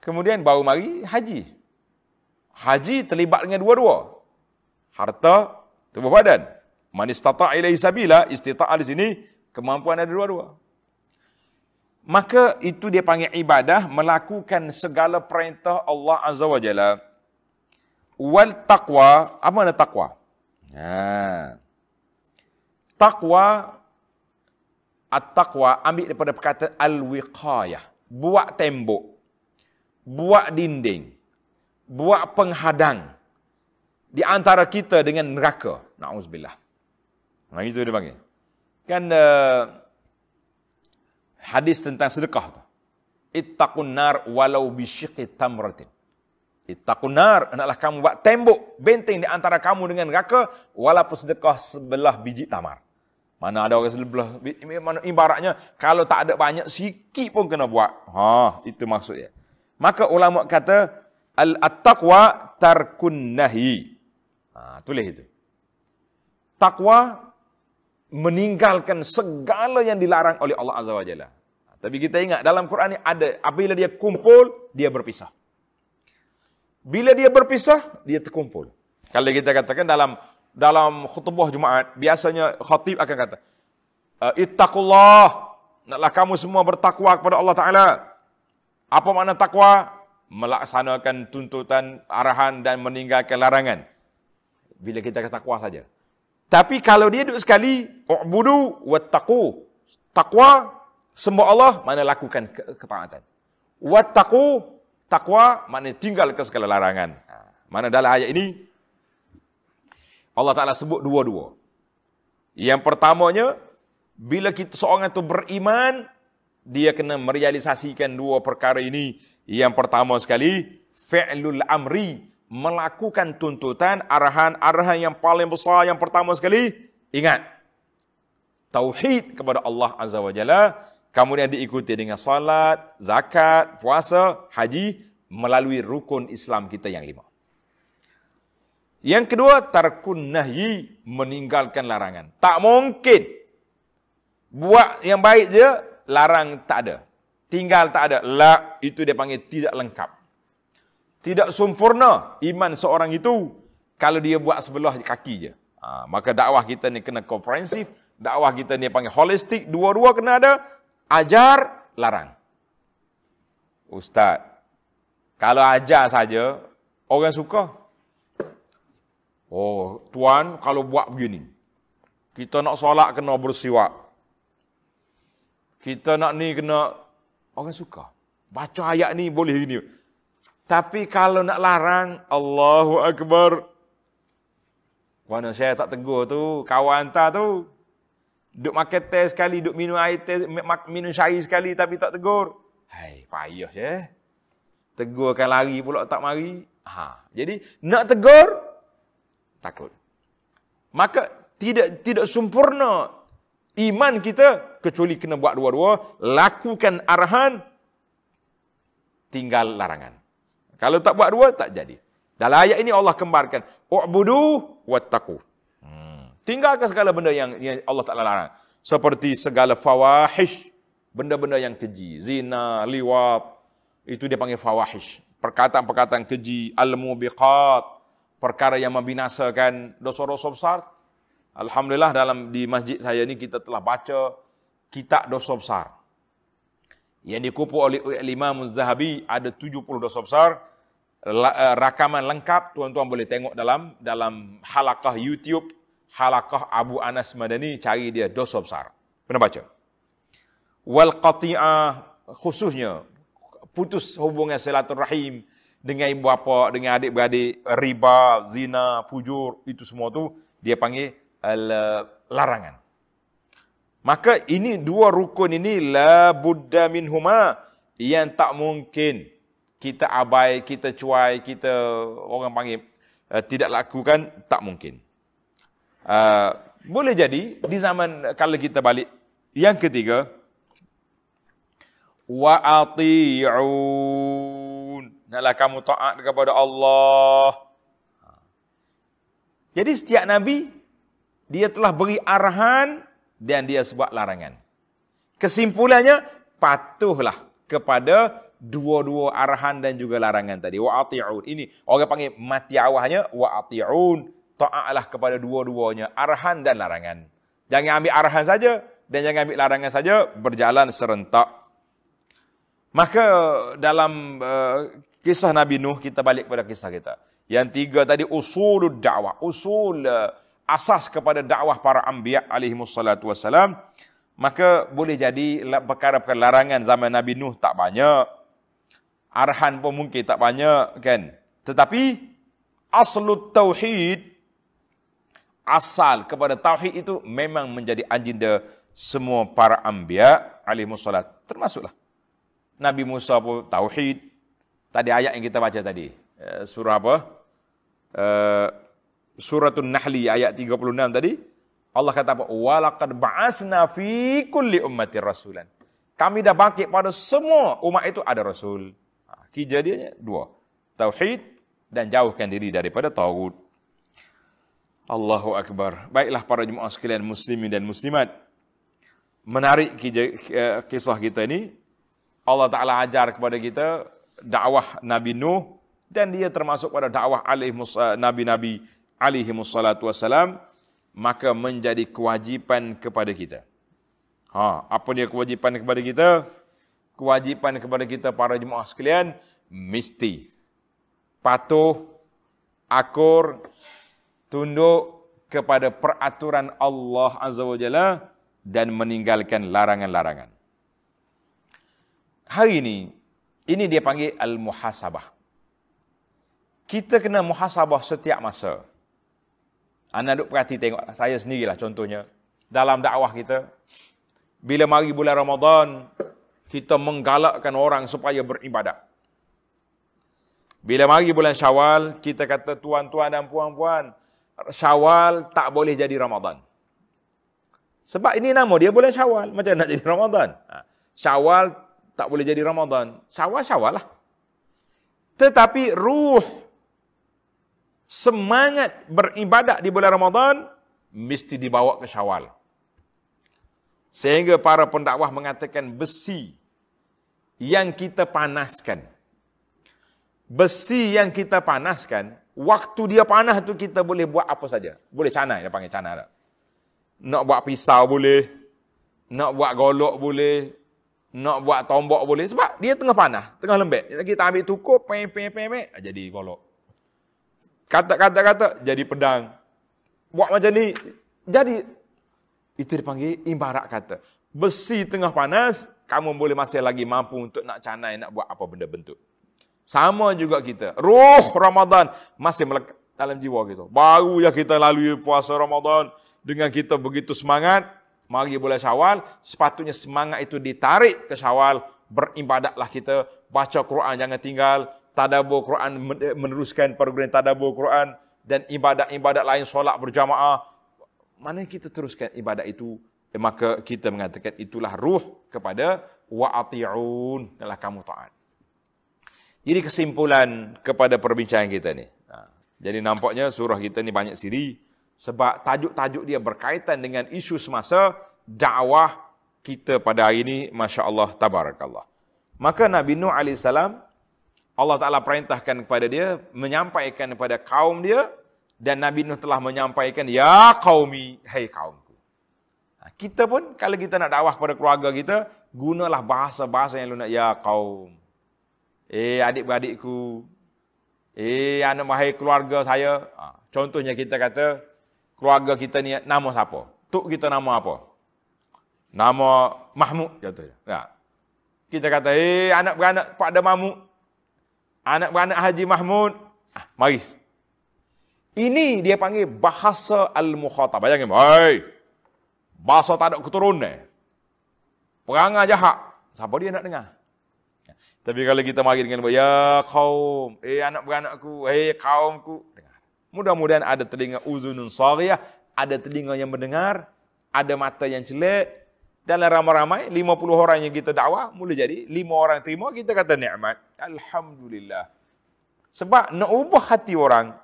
Kemudian baru mari haji. Haji terlibat dengan dua-dua. Harta, tubuh badan. Man istata' ilaihi sabila, istita'a di sini, kemampuan ada dua-dua. Maka itu dia panggil ibadah, melakukan segala perintah Allah Azza wa Jalla. Wal taqwa apa makna taqwa? Ha. Taqwa at-taqwa ambil daripada perkataan al-wiqayah. Buat tembok buat dinding buat penghadang di antara kita dengan neraka. Naudzubillah nah itu dia panggil kan uh, hadis tentang sedekah tu ittaqun nar walau bi tamratin Ittaqun nar, hendaklah kamu buat tembok benteng di antara kamu dengan neraka walaupun sedekah sebelah biji tamar. Mana ada orang sebelah mana ibaratnya kalau tak ada banyak sikit pun kena buat. Ha, itu maksudnya. Maka ulama kata al-taqwa tarkun nahi. Ha, tulis itu. Takwa meninggalkan segala yang dilarang oleh Allah Azza wa Jalla. Tapi kita ingat dalam Quran ni ada apabila dia kumpul dia berpisah. Bila dia berpisah, dia terkumpul. Kalau kita katakan dalam dalam khutbah Jumaat, biasanya khatib akan kata, eh, Ittaqullah, naklah kamu semua bertakwa kepada Allah Ta'ala. Apa makna takwa? Melaksanakan tuntutan, arahan dan meninggalkan larangan. Bila kita kata takwa saja. Tapi kalau dia duduk sekali, u'budu wattaqu. Takwa, sembah Allah, mana lakukan ketaatan. Wattaqu, Takwa maknanya tinggal ke segala larangan. Ha, mana dalam ayat ini Allah Taala sebut dua-dua. Yang pertamanya bila kita seorang itu beriman dia kena merealisasikan dua perkara ini. Yang pertama sekali fi'lul amri melakukan tuntutan arahan-arahan yang paling besar yang pertama sekali ingat tauhid kepada Allah Azza wa Jalla kemudian diikuti dengan salat, zakat, puasa, haji melalui rukun Islam kita yang lima. Yang kedua, tarkun nahyi, meninggalkan larangan. Tak mungkin. Buat yang baik je, larang tak ada. Tinggal tak ada. La, itu dia panggil tidak lengkap. Tidak sempurna iman seorang itu kalau dia buat sebelah kaki je. Ha, maka dakwah kita ni kena komprehensif. Dakwah kita ni panggil holistik. Dua-dua kena ada ajar, larang. Ustaz, kalau ajar saja, orang suka. Oh, tuan kalau buat begini. Kita nak solat kena bersiwak. Kita nak ni kena orang suka. Baca ayat ni boleh gini. Tapi kalau nak larang, Allahu Akbar. Mana saya tak tegur tu, kawan hantar tu. Duk makan teh sekali, duk minum air teh, minum syari sekali tapi tak tegur. Hai, payah je. Tegurkan lari pula tak mari. Ha. Jadi nak tegur takut. Maka tidak tidak sempurna iman kita kecuali kena buat dua-dua, lakukan arahan tinggal larangan. Kalau tak buat dua tak jadi. Dalam ayat ini Allah kembarkan, "U'budu wattaqu." Hmm. Tinggalkan segala benda yang, yang Allah Taala larang. Seperti segala fawahish, benda-benda yang keji, zina, liwat, itu dia panggil fawahish perkataan-perkataan keji, al-mubiqat, perkara yang membinasakan dosa-dosa besar. Alhamdulillah dalam di masjid saya ni kita telah baca kitab dosa besar. Yang dikupu oleh Imam Zahabi ada 70 dosa besar. Eh, rakaman lengkap tuan-tuan boleh tengok dalam dalam halakah YouTube halakah Abu Anas Madani cari dia dosa besar. Pernah baca? Wal qati'ah khususnya putus hubungan silaturahim dengan ibu bapa, dengan adik-beradik, riba, zina, pujur, itu semua tu dia panggil uh, larangan. Maka ini dua rukun ini la budda minhuma yang tak mungkin kita abai, kita cuai, kita orang panggil uh, tidak lakukan tak mungkin. Uh, boleh jadi di zaman kalau kita balik yang ketiga wa ati'un. Naklah kamu taat kepada Allah. Jadi setiap nabi dia telah beri arahan dan dia sebut larangan. Kesimpulannya patuhlah kepada dua-dua arahan dan juga larangan tadi. Wa ati'un. Ini orang panggil mati awahnya wa ati'un. Taatlah kepada dua-duanya arahan dan larangan. Jangan ambil arahan saja dan jangan ambil larangan saja berjalan serentak. Maka dalam uh, kisah Nabi Nuh kita balik kepada kisah kita. Yang tiga tadi usul dakwah, usul uh, asas kepada dakwah para anbiya alaihi wassalatu wassalam. Maka boleh jadi perkara-perkara larangan zaman Nabi Nuh tak banyak. Arahan pun mungkin tak banyak kan. Tetapi aslut tauhid asal kepada tauhid itu memang menjadi agenda semua para anbiya alaihi wassalam termasuklah Nabi Musa pun tauhid. Tadi ayat yang kita baca tadi. Eh, surah apa? Uh, Suratun Nahli ayat 36 tadi. Allah kata apa? Walaqad ba'athna fi kulli ummati rasulan. Kami dah bangkit pada semua umat itu ada rasul. Kejadiannya dua. Tauhid dan jauhkan diri daripada tauhid. Allahu Akbar. Baiklah para jemaah sekalian muslimin dan muslimat. Menarik eh, kisah kita ini Allah Ta'ala ajar kepada kita dakwah Nabi Nuh dan dia termasuk pada dakwah Nabi-Nabi alaihi wassalatu wassalam maka menjadi kewajipan kepada kita. Ha, apa dia kewajipan kepada kita? Kewajipan kepada kita para jemaah sekalian mesti patuh, akur, tunduk kepada peraturan Allah Azza wa Jalla dan meninggalkan larangan-larangan hari ini, ini dia panggil al-muhasabah. Kita kena muhasabah setiap masa. Anda duduk perhati tengok, saya sendirilah contohnya. Dalam dakwah kita, bila mari bulan Ramadan, kita menggalakkan orang supaya beribadat. Bila mari bulan Syawal, kita kata tuan-tuan dan puan-puan, Syawal tak boleh jadi Ramadan. Sebab ini nama dia bulan Syawal, macam nak jadi Ramadan. Ha. Syawal tak boleh jadi Ramadan. Syawal-syawal lah. Tetapi ruh semangat beribadat di bulan Ramadan mesti dibawa ke Syawal. Sehingga para pendakwah mengatakan besi yang kita panaskan. Besi yang kita panaskan, waktu dia panas tu kita boleh buat apa saja. Boleh canai, dia panggil canai. Nak buat pisau boleh, nak buat golok boleh, nak buat tombok boleh sebab dia tengah panas, tengah lembek. Kita ambil tukup, pe pe pe pe jadi golok. Kata-kata kata jadi pedang. Buat macam ni jadi itu dipanggil ibarat kata. Besi tengah panas, kamu boleh masih lagi mampu untuk nak canai, nak buat apa benda bentuk. Sama juga kita. Ruh Ramadan masih melekat dalam jiwa kita. Baru ya kita lalui puasa Ramadan dengan kita begitu semangat, mari bulan syawal, sepatutnya semangat itu ditarik ke syawal, beribadatlah kita, baca Quran jangan tinggal, tadabbur Quran meneruskan program tadabbur Quran dan ibadat-ibadat lain solat berjamaah mana kita teruskan ibadat itu? Eh, maka kita mengatakan itulah ruh kepada wa ati'un adalah kamu taat. Jadi kesimpulan kepada perbincangan kita ni. Ha, jadi nampaknya surah kita ni banyak siri sebab tajuk-tajuk dia berkaitan dengan isu semasa dakwah kita pada hari ini masya-Allah tabarakallah. Maka Nabi Nuh alaihi salam Allah Taala perintahkan kepada dia menyampaikan kepada kaum dia dan Nabi Nuh telah menyampaikan ya qaumi hai kaumku. Ha, kita pun kalau kita nak dakwah kepada keluarga kita gunalah bahasa-bahasa yang lunak ya kaum. Eh adik-beradikku. Eh anak mahir keluarga saya. Ha, contohnya kita kata keluarga kita ni nama siapa? Tuk kita nama apa? Nama Mahmud contohnya. Ya. Kita kata eh anak beranak Pak De Mahmud anak-beranak Haji Mahmud, ah, mari. Ini dia panggil bahasa al-mukhatab. Bayangin, hai. Bahasa tak ada keturunan. Perangai jahat. Siapa dia nak dengar? Tapi kalau kita mari dengan ya kaum, eh anak beranakku, eh kaumku, dengar. Mudah-mudahan ada telinga uzunun sariyah, ada telinga yang mendengar, ada mata yang celek, dalam ramai-ramai, 50 orang yang kita dakwah, mula jadi 5 orang terima, kita kata nikmat. Alhamdulillah. Sebab nak ubah hati orang,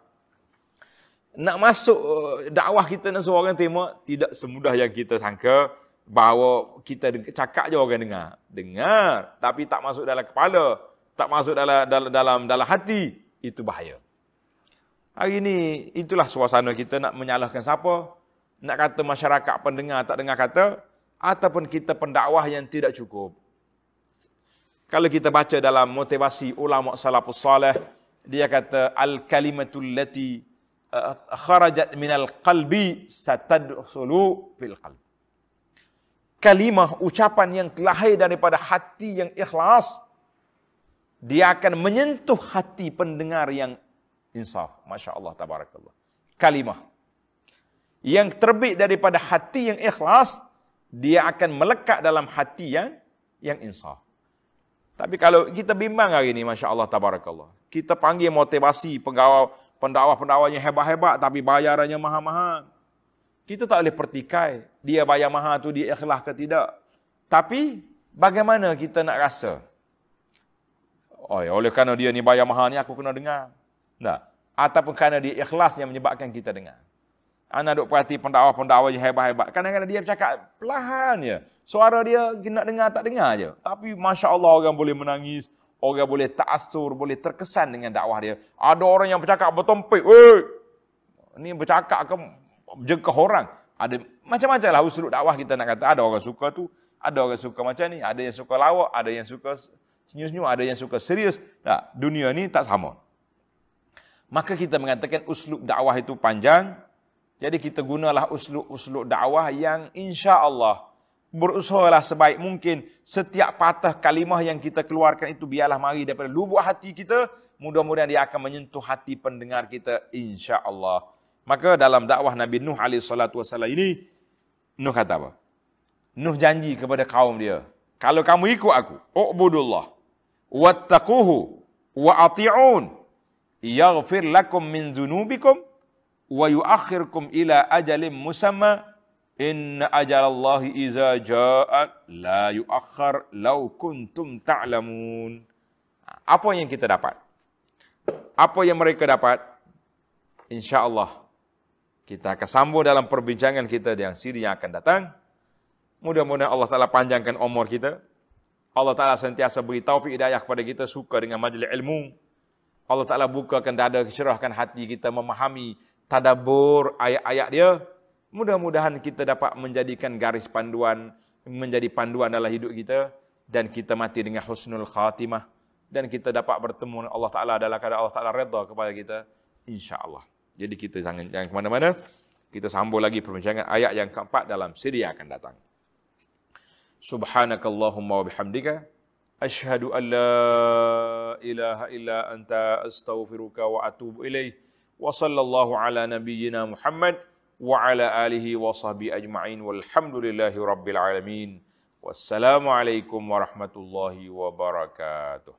nak masuk uh, dakwah kita nak suruh orang terima, tidak semudah yang kita sangka bahawa kita cakap je orang dengar. Dengar, tapi tak masuk dalam kepala, tak masuk dalam dalam dalam, dalam hati, itu bahaya. Hari ini, itulah suasana kita nak menyalahkan siapa, nak kata masyarakat pendengar tak dengar kata, ataupun kita pendakwah yang tidak cukup. Kalau kita baca dalam motivasi ulama salafus salih, dia kata al-kalimatul lati uh, kharajat minal qalbi satadkhulu fil qalb. Kalimah ucapan yang lahir daripada hati yang ikhlas dia akan menyentuh hati pendengar yang insaf. Masya-Allah tabarakallah. Kalimah yang terbit daripada hati yang ikhlas dia akan melekat dalam hati yang yang insaf. Tapi kalau kita bimbang hari ini, Masya Allah, Tabarakallah. Kita panggil motivasi penggawa pendakwa-pendakwa yang hebat-hebat tapi bayarannya mahal-mahal. Kita tak boleh pertikai dia bayar mahal tu dia ikhlas ke tidak. Tapi bagaimana kita nak rasa? Oh, oleh kerana dia ni bayar mahal ni aku kena dengar. Tak. Ataupun kerana dia ikhlas yang menyebabkan kita dengar. Anda duk perhati pendakwa-pendakwa yang hebat-hebat. Kadang-kadang dia bercakap perlahan je. Suara dia nak dengar tak dengar je. Tapi Masya Allah orang boleh menangis. Orang boleh ta'asur, boleh terkesan dengan dakwah dia. Ada orang yang bercakap bertompik. Weh! Ini bercakap ke jengkah orang. Ada macam-macam lah usul dakwah kita nak kata. Ada orang suka tu. Ada orang suka macam ni. Ada yang suka lawak. Ada yang suka senyum-senyum. Ada yang suka serius. Tak, dunia ni tak sama. Maka kita mengatakan uslub dakwah itu panjang. Jadi kita gunalah usluk-usluk dakwah yang insya Allah berusahalah sebaik mungkin setiap patah kalimah yang kita keluarkan itu biarlah mari daripada lubuk hati kita. Mudah-mudahan dia akan menyentuh hati pendengar kita insya Allah. Maka dalam dakwah Nabi Nuh AS ini, Nuh kata apa? Nuh janji kepada kaum dia. Kalau kamu ikut aku, u'budullah, wattaquhu, wa'ati'un, yaghfir lakum min zunubikum, wa yuakhirkum ila ajalin musamma inna ajalallahi iza ja'at la yuakhir law kuntum ta'lamun. Apa yang kita dapat? Apa yang mereka dapat? Insyaallah kita akan sambung dalam perbincangan kita yang siri yang akan datang. Mudah-mudahan Allah taala panjangkan umur kita. Allah taala sentiasa beri taufik hidayah kepada kita suka dengan majlis ilmu. Allah Ta'ala bukakan dada, cerahkan hati kita memahami tadabur ayat-ayat dia, Mudah-mudahan kita dapat menjadikan garis panduan, menjadi panduan dalam hidup kita dan kita mati dengan husnul khatimah dan kita dapat bertemu dengan Allah Taala dalam keadaan Allah Taala redha kepada kita insya-Allah. Jadi kita jangan jangan ke mana-mana. Kita sambung lagi perbincangan ayat yang keempat dalam siri yang akan datang. Subhanakallahumma wa bihamdika an la ilaha illa anta astaghfiruka wa atubu ilaihi wa sallallahu ala nabiyyina Muhammad وعلى آله وصحبه أجمعين والحمد لله رب العالمين والسلام عليكم ورحمة الله وبركاته.